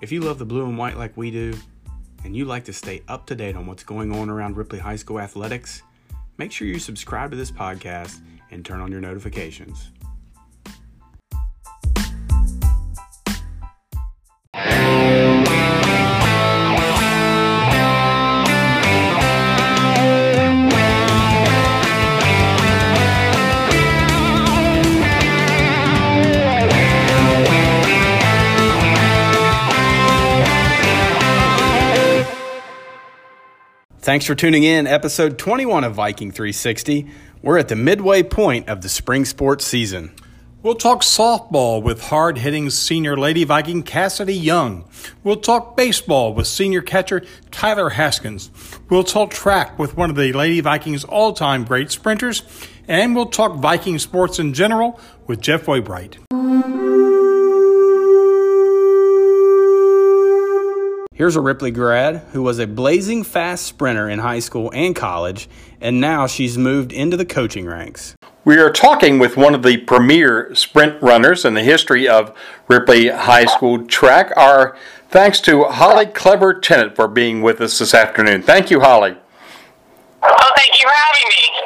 If you love the blue and white like we do, and you like to stay up to date on what's going on around Ripley High School athletics, make sure you subscribe to this podcast and turn on your notifications. Thanks for tuning in, episode 21 of Viking 360. We're at the midway point of the spring sports season. We'll talk softball with hard hitting senior Lady Viking Cassidy Young. We'll talk baseball with senior catcher Tyler Haskins. We'll talk track with one of the Lady Vikings all time great sprinters. And we'll talk Viking sports in general with Jeff Waybright. Here's a Ripley grad who was a blazing fast sprinter in high school and college, and now she's moved into the coaching ranks. We are talking with one of the premier sprint runners in the history of Ripley High School track. Our thanks to Holly Clever Tennant for being with us this afternoon. Thank you, Holly. Oh, thank you for having me.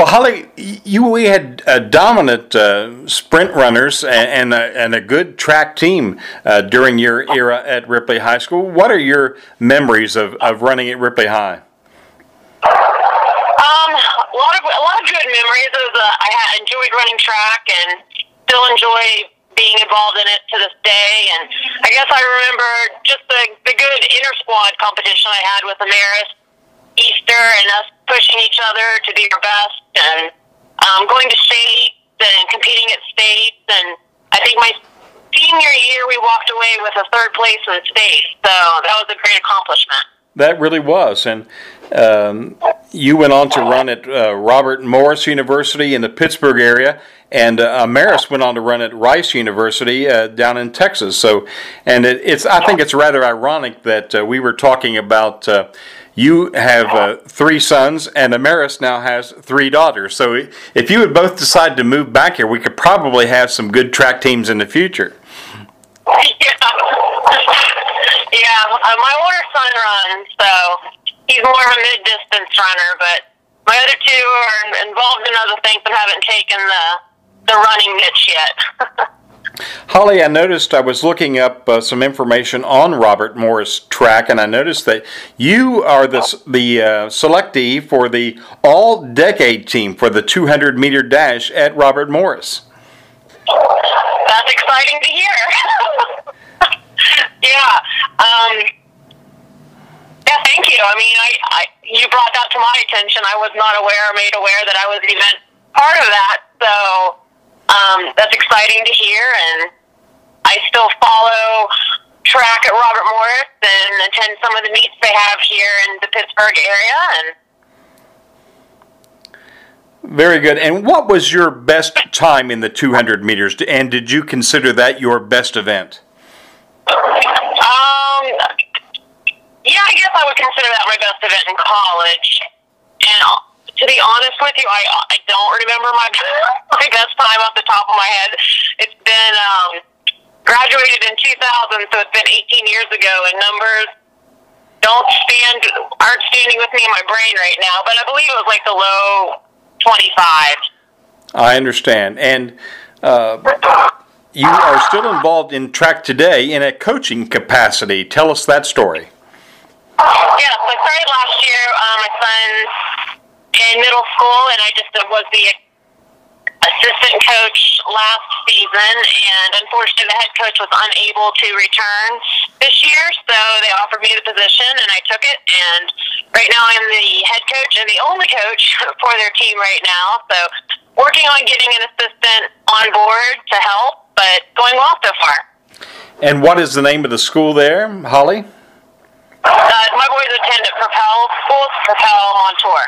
Well, Holly, you we had uh, dominant uh, sprint runners and, and, a, and a good track team uh, during your era at Ripley High School. What are your memories of, of running at Ripley High? Um, a lot of a lot of good memories. Of the, I enjoyed running track and still enjoy being involved in it to this day. And I guess I remember just the the good inter squad competition I had with Ameris Easter and us other to be our best and um, going to state and competing at states. And I think my senior year we walked away with a third place in state. So that was a great accomplishment. That really was. And um, you went on to run at uh, Robert Morris University in the Pittsburgh area, and uh, Ameris went on to run at Rice University uh, down in Texas. So, and it, it's I think it's rather ironic that uh, we were talking about uh, you have uh, three sons, and Amaris now has three daughters. So, if you would both decide to move back here, we could probably have some good track teams in the future. Yeah, yeah. Uh, my older son runs, so he's more of a mid-distance runner. But my other two are involved in other things and haven't taken the the running niche yet. Holly, I noticed I was looking up uh, some information on Robert Morris track, and I noticed that you are the the uh, selectee for the All Decade team for the 200 meter dash at Robert Morris. That's exciting to hear. yeah. Um, yeah, thank you. I mean, I, I you brought that to my attention. I was not aware, made aware that I was even part of that. So um, that's exciting to hear, and I still follow track at Robert Morris and attend some of the meets they have here in the Pittsburgh area, and very good. And what was your best time in the 200 meters? And did you consider that your best event? Um, yeah, I guess I would consider that my best event in college. And to be honest with you, I I don't remember my my best time off the top of my head. It's been um, graduated in 2000, so it's been 18 years ago, and numbers don't stand aren't standing with me in my brain right now. But I believe it was like the low 25. I understand, and. Uh, you are still involved in track today in a coaching capacity. Tell us that story. Yes, I started last year. Um, my son's in middle school, and I just was the assistant coach last season. And unfortunately, the head coach was unable to return this year, so they offered me the position, and I took it. And right now, I'm the head coach and the only coach for their team right now. So working on getting an assistant on board to help but going well so far. And what is the name of the school there, Holly? Uh, my boys attend at Propel School, Propel Montour.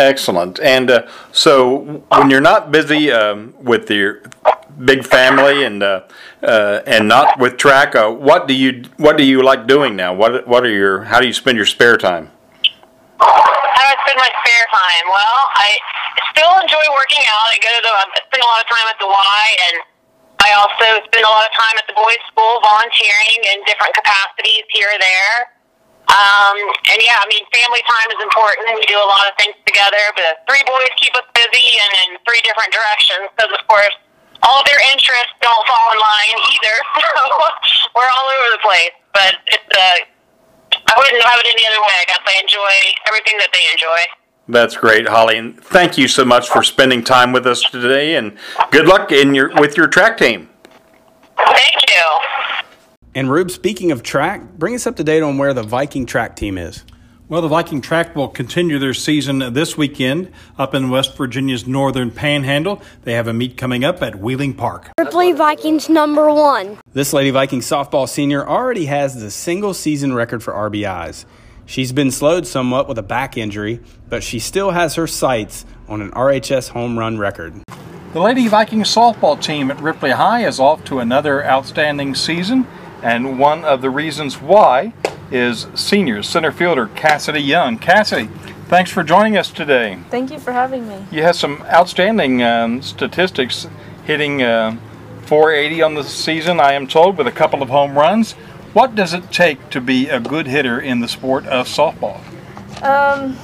Excellent. And uh, so, when you're not busy um, with your big family and uh, uh and not with track, uh, what do you what do you like doing now? What what are your how do you spend your spare time? How do I spend my spare time? Well, I still enjoy working out. I go to the I spend a lot of time at the Y and I also spend a lot of time at the boys' school volunteering in different capacities here or there. Um, and yeah, I mean, family time is important. We do a lot of things together, but three boys keep us busy and in three different directions because, of course, all of their interests don't fall in line either. So we're all over the place. But it's, uh, I wouldn't have it any other way. I guess I enjoy everything that they enjoy. That's great, Holly, and thank you so much for spending time with us today. And good luck in your with your track team. Thank you. And Rube, speaking of track, bring us up to date on where the Viking track team is. Well, the Viking track will continue their season this weekend up in West Virginia's northern panhandle. They have a meet coming up at Wheeling Park. Ripley Vikings number one. This Lady Viking softball senior already has the single season record for RBIs. She's been slowed somewhat with a back injury, but she still has her sights on an RHS home run record. The Lady Viking softball team at Ripley High is off to another outstanding season, and one of the reasons why is senior center fielder Cassidy Young. Cassidy, thanks for joining us today. Thank you for having me. You have some outstanding um, statistics hitting uh, 480 on the season, I am told, with a couple of home runs. What does it take to be a good hitter in the sport of softball? Um,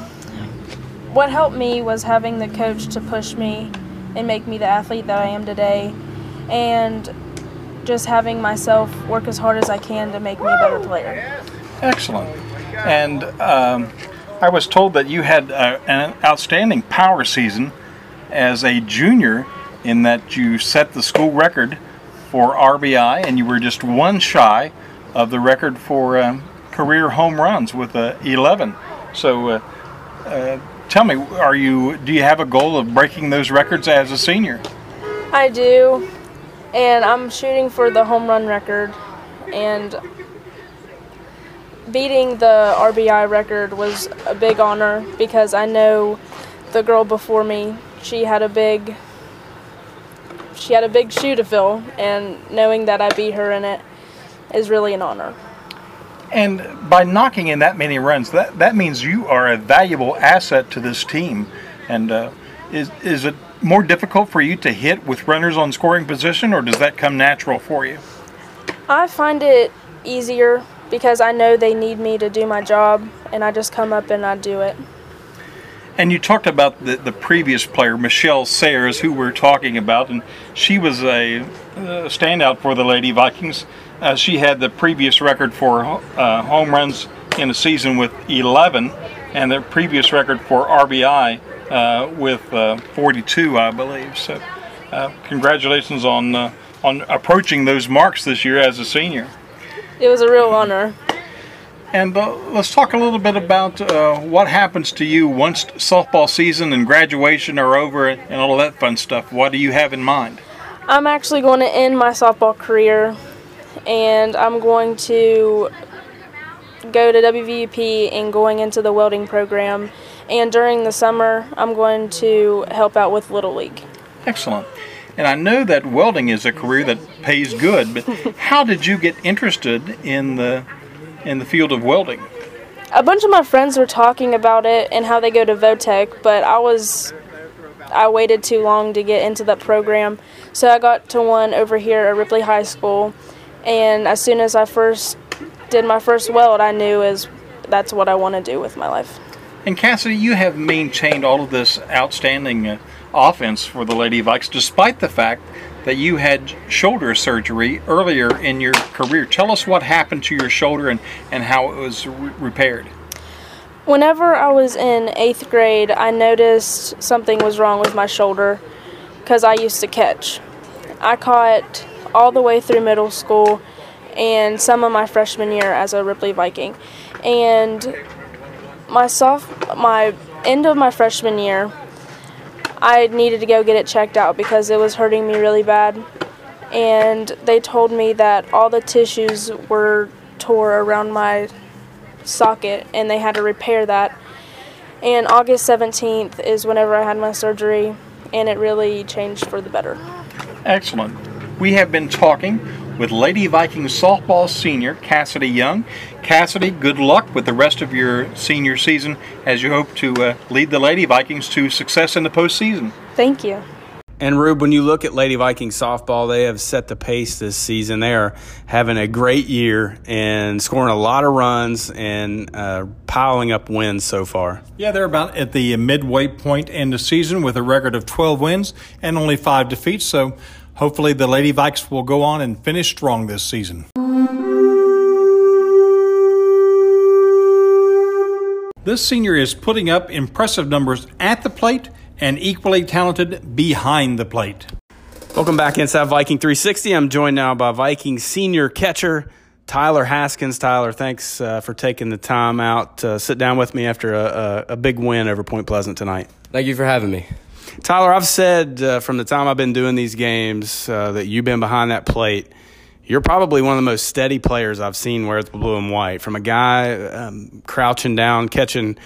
what helped me was having the coach to push me and make me the athlete that I am today, and just having myself work as hard as I can to make me a better player. Excellent. And um, I was told that you had uh, an outstanding power season as a junior in that you set the school record for RBI and you were just one shy of the record for um, career home runs with uh, 11. So, uh, uh, tell me, are you do you have a goal of breaking those records as a senior? I do, and I'm shooting for the home run record, and beating the RBI record was a big honor because I know the girl before me. She had a big she had a big shoe to fill, and knowing that I beat her in it is really an honor. And by knocking in that many runs, that, that means you are a valuable asset to this team. And uh, is, is it more difficult for you to hit with runners on scoring position, or does that come natural for you? I find it easier because I know they need me to do my job, and I just come up and I do it. And you talked about the, the previous player, Michelle Sayers, who we're talking about, and she was a, a standout for the Lady Vikings. Uh, she had the previous record for uh, home runs in a season with 11, and the previous record for RBI uh, with uh, 42, I believe. So, uh, congratulations on uh, on approaching those marks this year as a senior. It was a real honor. And uh, let's talk a little bit about uh, what happens to you once softball season and graduation are over and all that fun stuff. What do you have in mind? I'm actually going to end my softball career and I'm going to go to WVUP and going into the welding program. And during the summer, I'm going to help out with Little League. Excellent. And I know that welding is a career that pays good, but how did you get interested in the in the field of welding? A bunch of my friends were talking about it and how they go to Votech, but I was I waited too long to get into that program. So I got to one over here at Ripley High School and as soon as I first did my first weld, I knew is that's what I want to do with my life. And Cassidy, you have maintained all of this outstanding uh, offense for the Lady Vikes, despite the fact that you had shoulder surgery earlier in your career. Tell us what happened to your shoulder and, and how it was re- repaired. Whenever I was in eighth grade, I noticed something was wrong with my shoulder because I used to catch. I caught all the way through middle school and some of my freshman year as a Ripley Viking. And my soft my end of my freshman year, I needed to go get it checked out because it was hurting me really bad. And they told me that all the tissues were tore around my socket and they had to repair that. And August 17th is whenever I had my surgery and it really changed for the better. Excellent we have been talking with Lady Vikings softball senior Cassidy Young. Cassidy, good luck with the rest of your senior season as you hope to uh, lead the Lady Vikings to success in the postseason. Thank you. And Rube, when you look at Lady Viking softball, they have set the pace this season. They are having a great year and scoring a lot of runs and uh, piling up wins so far. Yeah, they're about at the midway point in the season with a record of 12 wins and only five defeats. So hopefully the Lady Vikes will go on and finish strong this season. This senior is putting up impressive numbers at the plate and equally talented behind the plate. Welcome back inside Viking 360. I'm joined now by Viking senior catcher Tyler Haskins. Tyler, thanks uh, for taking the time out to sit down with me after a, a, a, big win over Point Pleasant tonight. Thank you for having me. Tyler, I've said uh, from the time I've been doing these games uh, that you've been behind that plate you're probably one of the most steady players I've seen wear the blue and white. From a guy um, crouching down, catching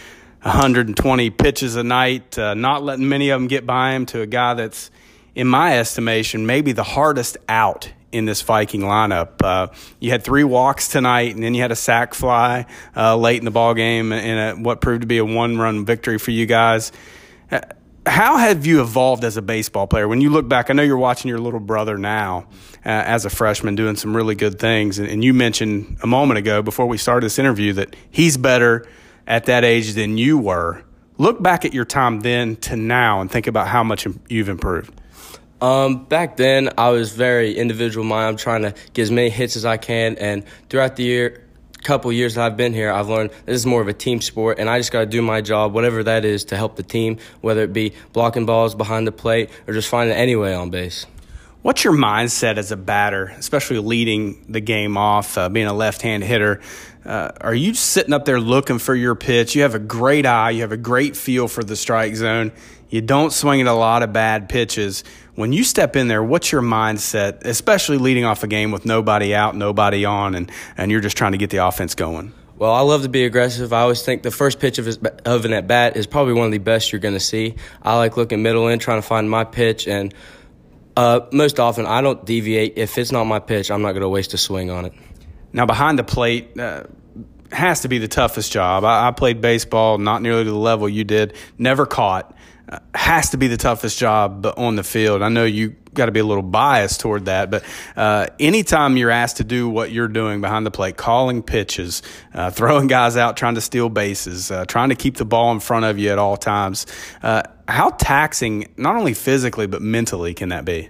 120 pitches a night, uh, not letting many of them get by him, to a guy that's, in my estimation, maybe the hardest out in this Viking lineup. Uh, you had three walks tonight, and then you had a sac fly uh, late in the ball game in a, what proved to be a one-run victory for you guys. How have you evolved as a baseball player? When you look back, I know you're watching your little brother now uh, as a freshman doing some really good things. And, and, you mentioned a moment ago before we started this interview that he's better at that age than you were. Look back at your time then to now and think about how much you've improved. Um, back then, I was very individual minded. I'm trying to get as many hits as I can. And throughout the year, couple years that I've been here, I've learned this is more of a team sport, and I just got to do my job, whatever that is, to help the team, whether it be blocking balls behind the plate or just finding any way on base. What's your mindset as a batter, especially leading the game off, uh, being a left hand hitter? Uh, are you sitting up there looking for your pitch? You have a great eye, you have a great feel for the strike zone. You don't swing at a lot of bad pitches. When you step in there, what's your mindset, especially leading off a game with nobody out, nobody on, and, and you're just trying to get the offense going? Well, I love to be aggressive. I always think the first pitch of, his, of an at bat is probably one of the best you're going to see. I like looking middle in, trying to find my pitch, and uh, most often I don't deviate. If it's not my pitch, I'm not going to waste a swing on it. Now, behind the plate, uh, has to be the toughest job. I, I, played baseball, not nearly to the level you did, never caught has to be the toughest job on the field. I know you got to be a little biased toward that, but uh, anytime you're asked to do what you're doing behind the plate, calling pitches, uh, throwing guys out, trying to steal bases, uh, trying to keep the ball in front of you at all times, uh, how taxing, not only physically but mentally, can that be?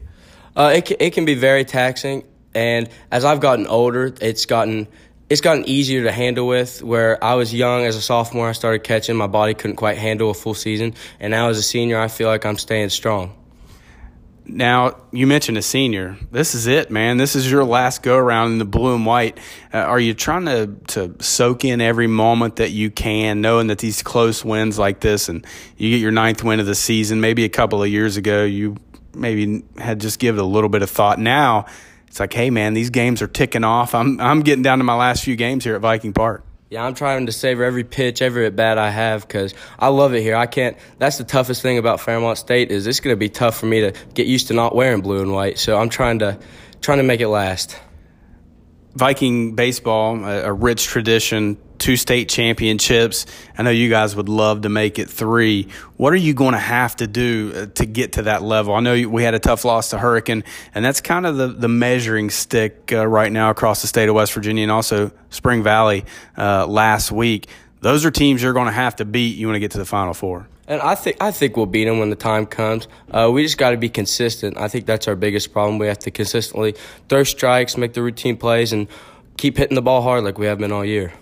Uh, it, it can be very taxing, and as I've gotten older, it's gotten it's gotten easier to handle with. Where I was young as a sophomore, I started catching. My body couldn't quite handle a full season, and now as a senior, I feel like I'm staying strong. Now you mentioned a senior. This is it, man. This is your last go around in the blue and white. Uh, are you trying to to soak in every moment that you can, knowing that these close wins like this, and you get your ninth win of the season? Maybe a couple of years ago, you maybe had just given a little bit of thought. Now it's like, hey man, these games are ticking off. I'm I'm getting down to my last few games here at Viking Park. Yeah, I'm trying to savor every pitch, every at bat I have because I love it here. I can't. That's the toughest thing about Fairmont State is it's going to be tough for me to get used to not wearing blue and white. So I'm trying to trying to make it last. Viking baseball, a, a rich tradition, two state championships. I know you guys would love to make it three. What are you going to have to do uh, to get to that level? I know we had a tough loss to Hurricane, and that's kind of the, the measuring stick uh, right now across the state of West Virginia and also Spring Valley uh, last week. Those are teams you're going to have to beat. You want to get to the Final Four. And I think I think we'll beat them when the time comes. Uh, we just got to be consistent. I think that's our biggest problem. We have to consistently throw strikes, make the routine plays, and keep hitting the ball hard like we have been all year.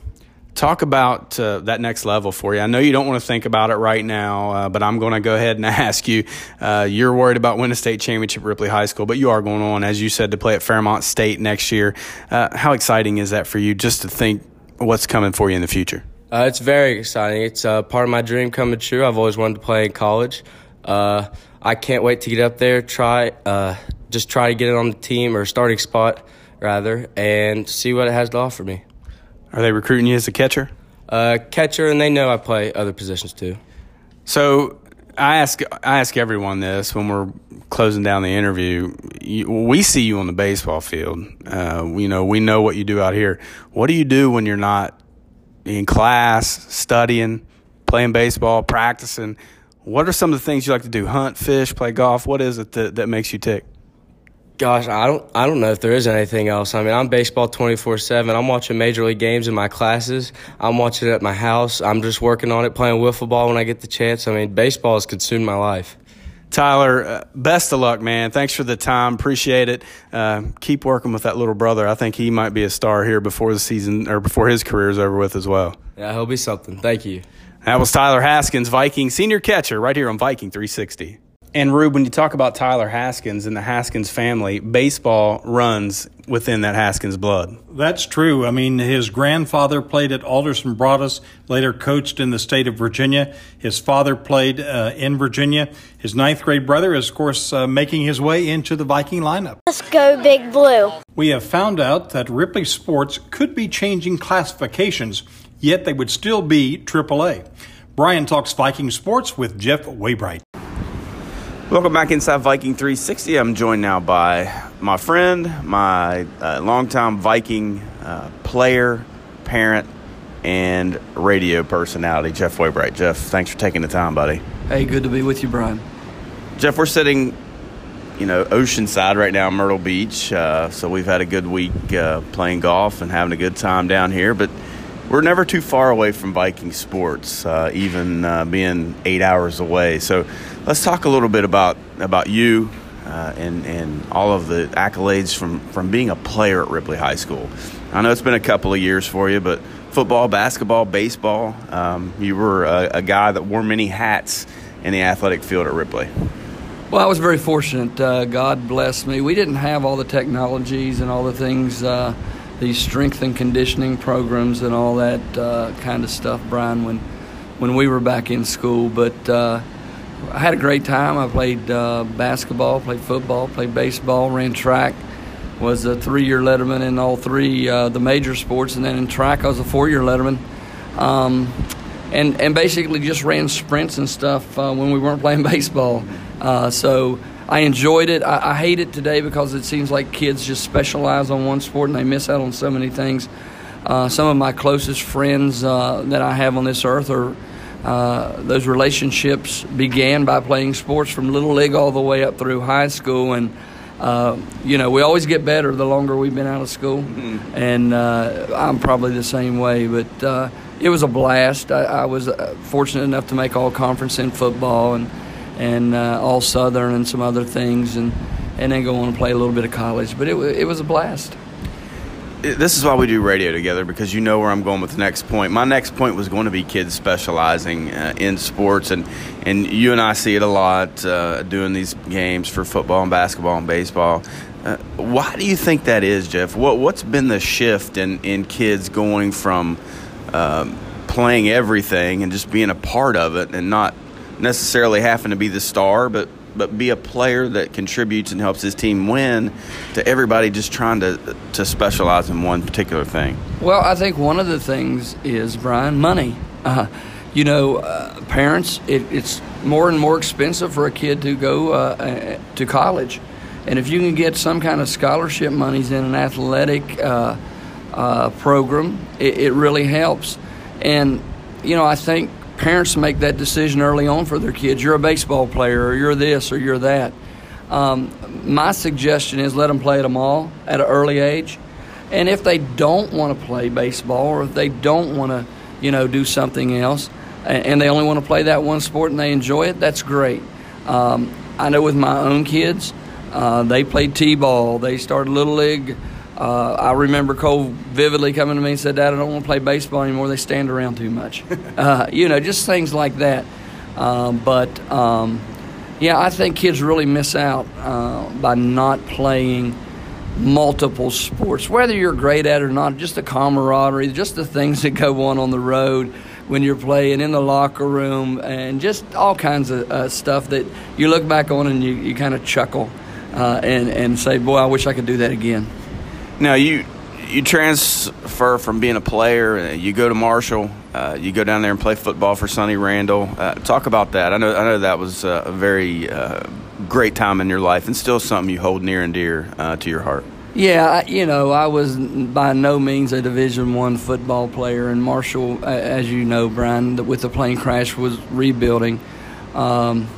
Talk about uh, that next level for you. I know you don't want to think about it right now, uh, but I'm going to go ahead and ask you. Uh, you're worried about winning a state championship at Ripley High School, but you are going on, as you said, to play at Fairmont State next year. Uh, how exciting is that for you just to think what's coming for you in the future? Uh, it's very exciting. It's uh, part of my dream coming true. I've always wanted to play in college. Uh, I can't wait to get up there, try, uh, just try to get it on the team or starting spot rather, and see what it has to offer me. Are they recruiting you as a catcher? Uh, catcher, and they know I play other positions too. So I ask I ask everyone this when we're closing down the interview. You, we see you on the baseball field. Uh, you know, we know what you do out here. What do you do when you're not in class, studying, playing baseball, practicing. what are some of the things you like to do? Hunt, fish, play golf? What is it that, that makes you tick? Gosh, I don't I don't know if there is anything else. I mean, I'm baseball 24/7. I'm watching major league games in my classes. I'm watching it at my house. I'm just working on it, playing wiffle ball when I get the chance. I mean, baseball has consumed my life. Tyler, uh, best of luck, man. Thanks for the time. Appreciate it. Uh, keep working with that little brother. I think he might be a star here before the season or before his career is over with as well. Yeah, he'll be something. Thank you. That was Tyler Haskins, Viking senior catcher, right here on Viking 360. And Rube, when you talk about Tyler Haskins and the Haskins family, baseball runs within that Haskins blood. That's true. I mean, his grandfather played at Alderson Broaddus, later coached in the state of Virginia. His father played uh, in Virginia. His ninth grade brother is, of course, uh, making his way into the Viking lineup. Let's go, Big Blue. We have found out that Ripley Sports could be changing classifications, yet they would still be AAA. Brian talks Viking sports with Jeff Waybright. Welcome back inside Viking 360. I'm joined now by my friend, my uh, longtime Viking uh, player, parent, and radio personality, Jeff Waybright. Jeff, thanks for taking the time, buddy. Hey, good to be with you, Brian. Jeff, we're sitting, you know, oceanside right now, Myrtle Beach. Uh, so we've had a good week uh, playing golf and having a good time down here. But we're never too far away from Viking sports, uh, even uh, being eight hours away. So let's talk a little bit about about you uh, and and all of the accolades from from being a player at Ripley High School. I know it's been a couple of years for you, but football, basketball, baseball, um, you were a, a, guy that wore many hats in the athletic field at Ripley. Well, I was very fortunate. Uh, God blessed me. We didn't have all the technologies and all the things uh, these strength and conditioning programs and all that uh, kind of stuff, Brian, when when we were back in school. But uh, I had a great time. I played uh, basketball, played football, played baseball, ran track. Was a three-year letterman in all three uh, the major sports, and then in track I was a four-year letterman. Um, and and basically just ran sprints and stuff uh, when we weren't playing baseball. Uh, so I enjoyed it. I, I, hate it today because it seems like kids just specialize on one sport and they miss out on so many things. Uh, some of my closest friends uh, that I have on this earth are uh, those relationships began by playing sports from little league all the way up through high school and. Uh, you know, we always get better the longer we've been out of school, mm-hmm. and uh, I'm probably the same way. But uh, it was a blast. I, I was fortunate enough to make all conference in football, and and uh, all Southern and some other things, and and then go on and play a little bit of college. But it it was a blast. This is why we do radio together because you know where I'm going with the next point. My next point was going to be kids specializing uh, in sports, and and you and I see it a lot uh, doing these games for football and basketball and baseball. Uh, why do you think that is, Jeff? What what's been the shift in in kids going from um, playing everything and just being a part of it and not necessarily having to be the star, but but be a player that contributes and helps his team win to everybody just trying to to specialize in one particular thing. Well, I think one of the things is Brian money. Uh, you know, uh, parents, it, it's more and more expensive for a kid to go uh, uh to college, and if you can get some kind of scholarship monies in an athletic uh, uh, program, it, it really helps. And you know, I think parents make that decision early on for their kids. You're a baseball player, or you're this, or you're that. Um, my suggestion is let them play at them all at an early age. And if they don't want to play baseball, or if they don't want to, you know, do something else, and they only want to play that one sport and they enjoy it, that's great. Um, I know with my own kids, uh, they played t-ball. They started little league uh, I remember Cole vividly coming to me and said, Dad, I don't want to play baseball anymore. They stand around too much. uh, you know, just things like that. Um, but um, yeah, I think kids really miss out uh, by not playing multiple sports, whether you're great at it or not, just the camaraderie, just the things that go on on the road when you're playing in the locker room, and just all kinds of uh, stuff that you look back on and you, you kind of chuckle uh, and, and say, Boy, I wish I could do that again. Now you you transfer from being a player, uh, you go to Marshall, uh, you go down there and play football for Sonny Randle. Uh, talk about that. I know I know that was uh, a very uh, great time in your life, and still something you hold near and dear to your heart. Yeah, you know, I was by no means a Division One football player, and Marshall, as you know, Brian, with the plane crash, was rebuilding. Um,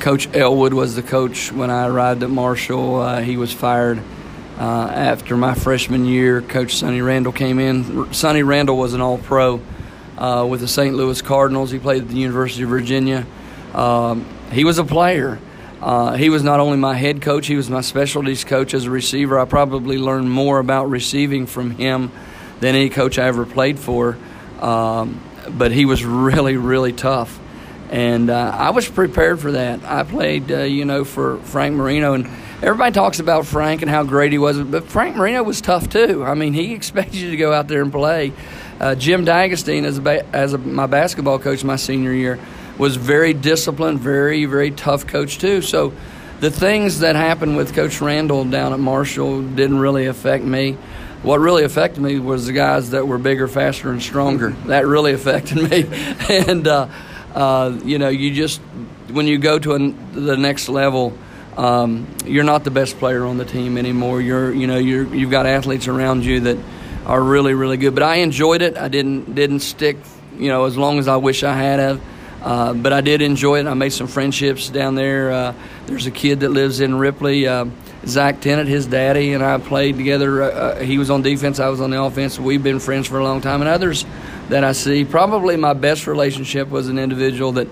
coach Ellwood was the coach when I arrived at Marshall. Uh, he was fired uh, after my freshman year. Coach Sonny Randle came in. Sonny Randle was an All Pro uh, with the St. Louis Cardinals. He played at the University of Virginia. Um, he was a player. Uh, he was not only my head coach, he was my specialties coach as a receiver. I probably learned more about receiving from him than any coach I ever played for. Um, but he was really, really tough. And uh, I was prepared for that. I played, uh, you know, for Frank Marino, and everybody talks about Frank and how great he was, but Frank Marino was tough too. I mean, he expected you to go out there and play. Uh, Jim D'Agostino, as, a ba- as a, my basketball coach my senior year, was very disciplined, very, very tough coach too. So the things that happened with Coach Randle down at Marshall didn't really affect me. What really affected me was the guys that were bigger, faster, and stronger. That really affected me. and, uh, uh, you know, you just, when you go to an, the next level, um, you're not the best player on the team anymore. You're, you know, you're, you've got athletes around you that are really, really good. But I enjoyed it. I didn't, didn't stick, you know, as long as I wish I had. Uh, but I did enjoy it. I made some friendships down there. Uh, there's a kid that lives in Ripley, uh, Zach Tennant, his daddy, and I played together. Uh, uh, he was on defense, I was on the offense. We've been friends for a long time. And others that I see, probably my best relationship was an individual that,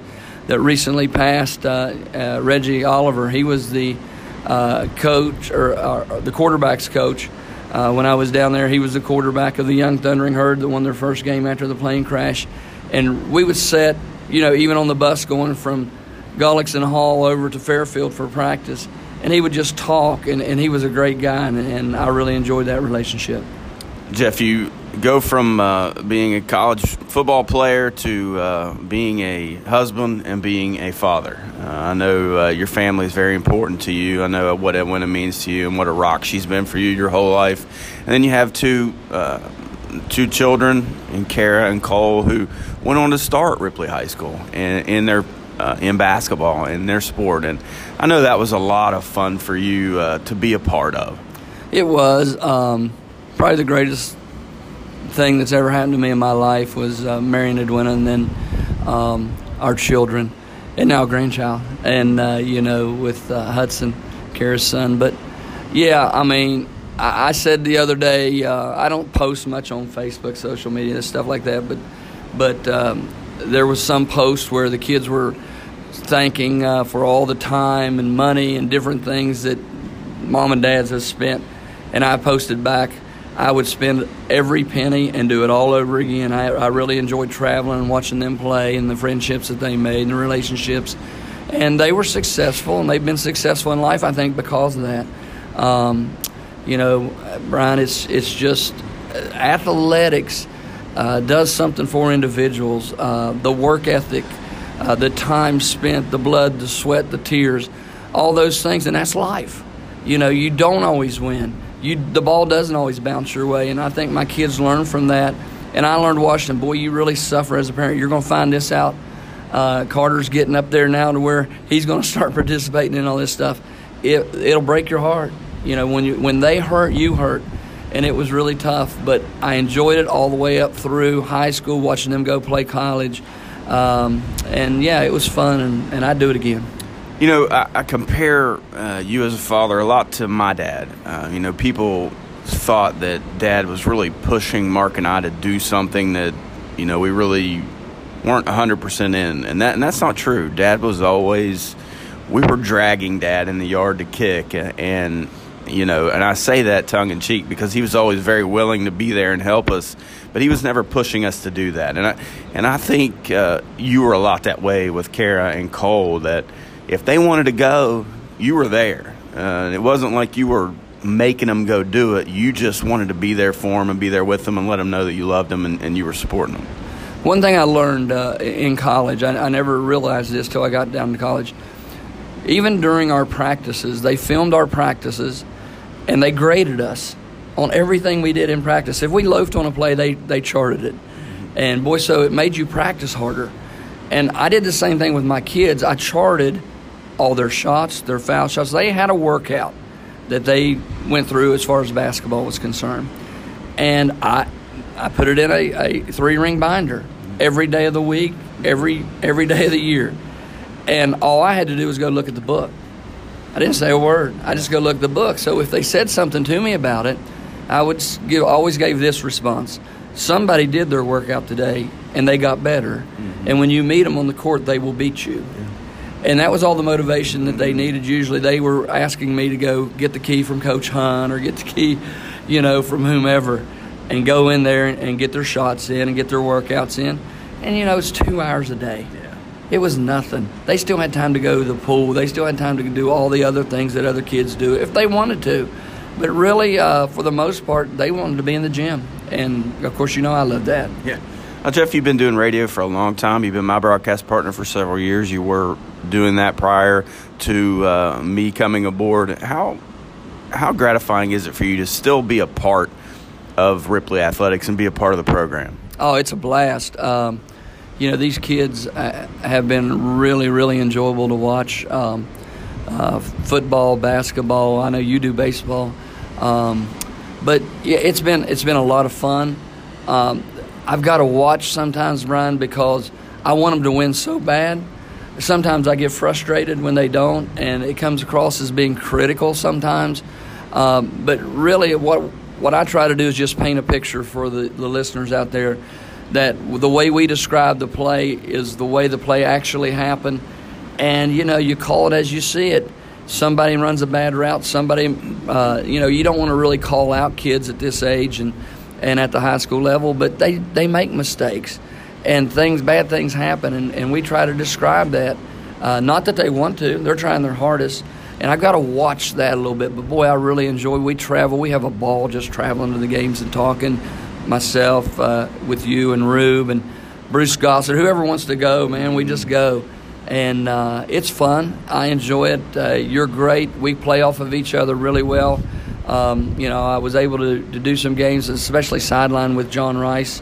that recently passed, uh, uh, Reggie Oliver. He was the uh, coach or uh, the quarterback's coach. when I was down there, he was the quarterback of the Young Thundering Herd that won their first game after the plane crash. And we would set you know, even on the bus going from Gullickson Hall over to Fairfield for practice. And he would just talk, and, and he was a great guy, and, and I really enjoyed that relationship. Jeff, you go from uh, being a college football player to uh, being a husband and being a father. Uh, I know uh, your family is very important to you. I know what Edwina means to you and what a rock she's been for you your whole life. And then you have two uh, two children, and Kara and Cole, who went on to start Ripley High School in, in their uh, in basketball in their sport, and I know that was a lot of fun for you uh, to be a part of. It was um, probably the greatest thing that's ever happened to me in my life was uh, marrying Edwina, and then um, our children, and now a grandchild, and uh, you know with uh, Hudson, Kara's son. But yeah, I mean, I, I said the other day, uh, I don't post much on Facebook, social media, stuff like that, but but um, there was some post where the kids were thanking uh, for all the time and money and different things that mom and dads have spent, and I posted back. I would spend every penny and do it all over again. I, I really enjoyed traveling and watching them play and the friendships that they made and the relationships. And they were successful, and they've been successful in life, I think, because of that. Um, you know, Brian, it's it's just uh, athletics uh, does something for individuals. Uh, the work ethic, uh, the time spent, the blood, the sweat, the tears, all those things, and that's life. You know, you don't always win. You the ball doesn't always bounce your way, and I think my kids learn from that. And I learned watching Boy, you really suffer as a parent. You're going to find this out. Uh, Carter's getting up there now to where he's going to start participating in all this stuff. It, it'll break your heart you know, when you when they hurt, you hurt, and it was really tough. But I enjoyed it all the way up through high school, watching them go play college, um, and yeah, it was fun, and, and I'd do it again. You know, I, I compare uh, you as a father a lot to my dad. Uh, you know, people thought that dad was really pushing Mark and I to do something that, you know, we really weren't 100% in. And that and that's not true. Dad was always we were dragging dad in the yard to kick and you know, and I say that tongue in cheek because he was always very willing to be there and help us, but he was never pushing us to do that. And I and I think uh, you were a lot that way with Kara and Cole. That if they wanted to go, you were there. Uh, it wasn't like you were making them go do it. You just wanted to be there for them and be there with them and let them know that you loved them and, and you were supporting them. One thing I learned uh, in college, I, I never realized this till I got down to college. Even during our practices, they filmed our practices and they graded us on everything we did in practice. If we loafed on a play, they they charted it, and boy, so it made you practice harder. And I did the same thing with my kids. I charted all their shots, their foul shots. They had a workout that they went through as far as basketball was concerned, and I I put it in a, a three ring binder every day of the week, every every day of the year. and all I had to do was go look at the book. I didn't say a word. I just go look at the book. So if they said something to me about it, I would give, always gave this response: Somebody did their workout today, and they got better. Mm-hmm. And when you meet them on the court, they will beat you. Yeah. And that was all the motivation that they needed. Usually, they were asking me to go get the key from Coach Hunt or get the key, you know, from whomever, and go in there and get their shots in and get their workouts in. And you know, it's two hours a day. Yeah. It was nothing. They still had time to go to the pool. They still had time to do all the other things that other kids do if they wanted to. But really, uh, for the most part, they wanted to be in the gym. And of course, you know, I love that. Yeah. Now, Jeff, you've been doing radio for a long time. You've been my broadcast partner for several years. You were doing that prior to uh, me coming aboard. How how gratifying is it for you to still be a part of Ripley Athletics and be a part of the program? Oh, it's a blast. Um, you know, these kids uh, have been really, really enjoyable to watch. Um, uh, football, basketball. I know you do baseball, um, but yeah, it's been it's been a lot of fun. Um, I've got to watch sometimes, Brian, because I want them to win so bad. Sometimes I get frustrated when they don't, and it comes across as being critical sometimes. Um, but really, what what I try to do is just paint a picture for the, the listeners out there that the way we describe the play is the way the play actually happened. And you know you call it as you see it. Somebody runs a bad route. Somebody uh, you know you don't want to really call out kids at this age and and at the high school level but they they make mistakes and things bad things happen and, and we try to describe that uh, not that they want to they're trying their hardest and I've got to watch that a little bit but boy I really enjoy we travel we have a ball just traveling to the games and talking myself uh, with you and Rube and Bruce Gossett whoever wants to go man we just go and uh, it's fun. I enjoy it. Uh, you're great. We play off of each other really well. Um, you know, I was able to, to do some games, especially sideline with John Rice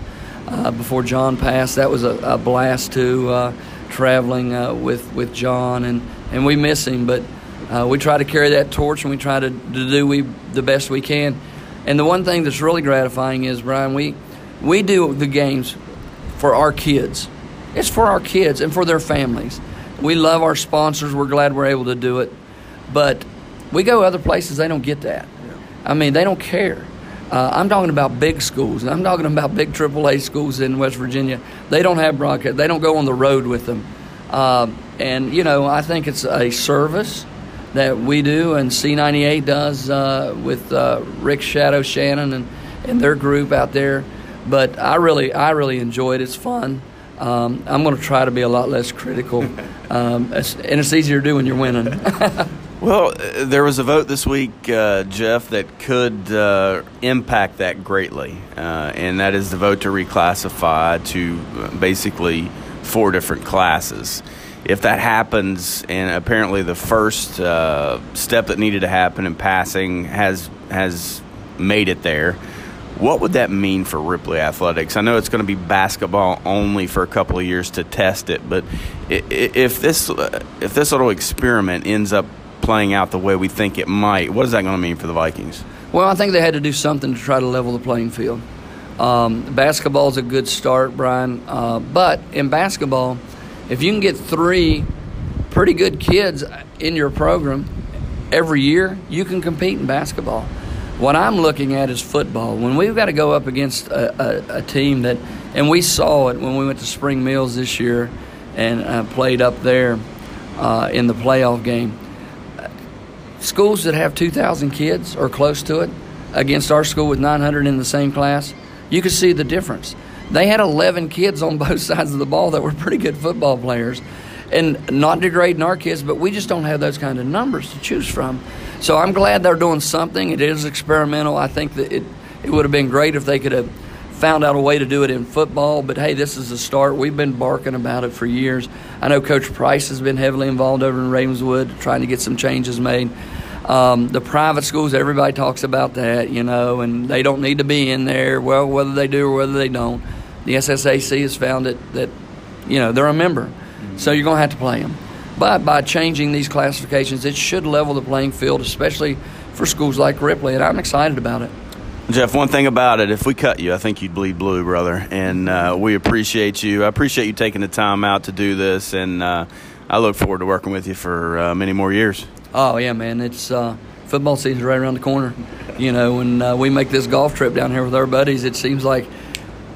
uh, before John passed. That was a, a blast too, uh, traveling uh, with with John, and, and we miss him, but uh, we try to carry that torch and we try to, to do we the best we can. And the one thing that's really gratifying is Brian, we we do the games for our kids. It's for our kids and for their families we love our sponsors. We're glad we're able to do it. But we go other places, they don't get that. I mean, they don't care. Uh, I'm talking about big schools. I'm talking about big AAA schools in West Virginia. They don't have broadcast. They don't go on the road with them. Uh, and, you know, I think it's a service that we do and C98 does uh, with uh, Rick Shadow Shannon and, and their group out there. But I really, I really enjoy it. It's fun. Um, I'm going to try to be a lot less critical, um, and it's easier to do when you're winning. well, uh, there was a vote this week, uh, Jeff, that could uh, impact that greatly, uh, and that is the vote to reclassify to uh, basically four different classes. If that happens, and apparently the first uh, step that needed to happen in passing has has made it there what would that mean for Ripley Athletics? I know it's going to be basketball only for a couple of years to test it, but if this if this little experiment ends up playing out the way we think it might, what is that going to mean for the Vikings? Well, I think they had to do something to try to level the playing field. Um, basketball is a good start, Brian, uh, but in basketball, if you can get three pretty good kids in your program every year, you can compete in basketball. What I'm looking at is football. When we've got to go up against a, a, a team that, and we saw it when we went to Spring Mills this year and uh, played up there uh, in the playoff game. Schools that have 2,000 kids or close to it against our school with 900 in the same class, you could see the difference. They had 11 kids on both sides of the ball that were pretty good football players. And not degrading our kids, but we just don't have those kind of numbers to choose from. So I'm glad they're doing something. It is experimental. I think that it, it would have been great if they could have found out a way to do it in football. But hey, this is a start. We've been barking about it for years. I know Coach Price has been heavily involved over in Ravenswood, trying to get some changes made. Um, the private schools, everybody talks about that, you know, and they don't need to be in there. Well, whether they do or whether they don't, the SSAC has found it that, you know, they're a member. Mm-hmm. So you're going to have to play them. But by changing these classifications, it should level the playing field, especially for schools like Ripley, and I'm excited about it. Jeff, one thing about it, if we cut you, I think you'd bleed blue, brother. And uh, we appreciate you. I appreciate you taking the time out to do this. And uh, I look forward to working with you for uh, many more years. Oh yeah, man! It's uh, football season's right around the corner. You know, when uh, we make this golf trip down here with our buddies, it seems like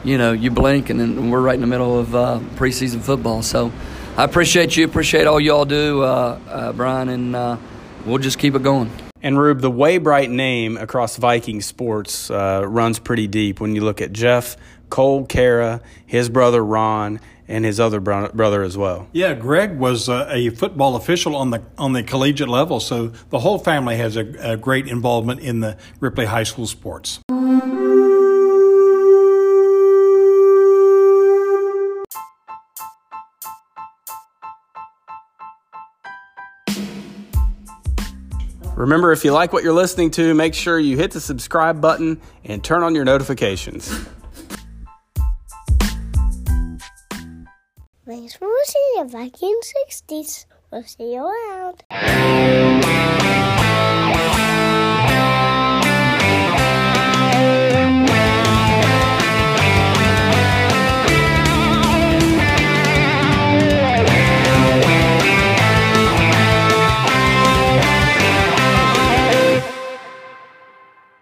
you know you blink and then we're right in the middle of uh, preseason football. So I appreciate you, appreciate all y'all do, Brian, and we'll just keep it going. And Rube, the Waybright name across Viking sports uh, runs pretty deep. When you look at Jeff Cole Kara, his brother Ron, and his other bro- brother as well. Yeah, Greg was uh, a football official on the on the collegiate level, so the whole family has a, a great involvement in the Ripley High School sports. Remember, if you like what you're listening to, make sure you hit the subscribe button and turn on your notifications. Thanks for listening to Viking 60s. We'll see you around.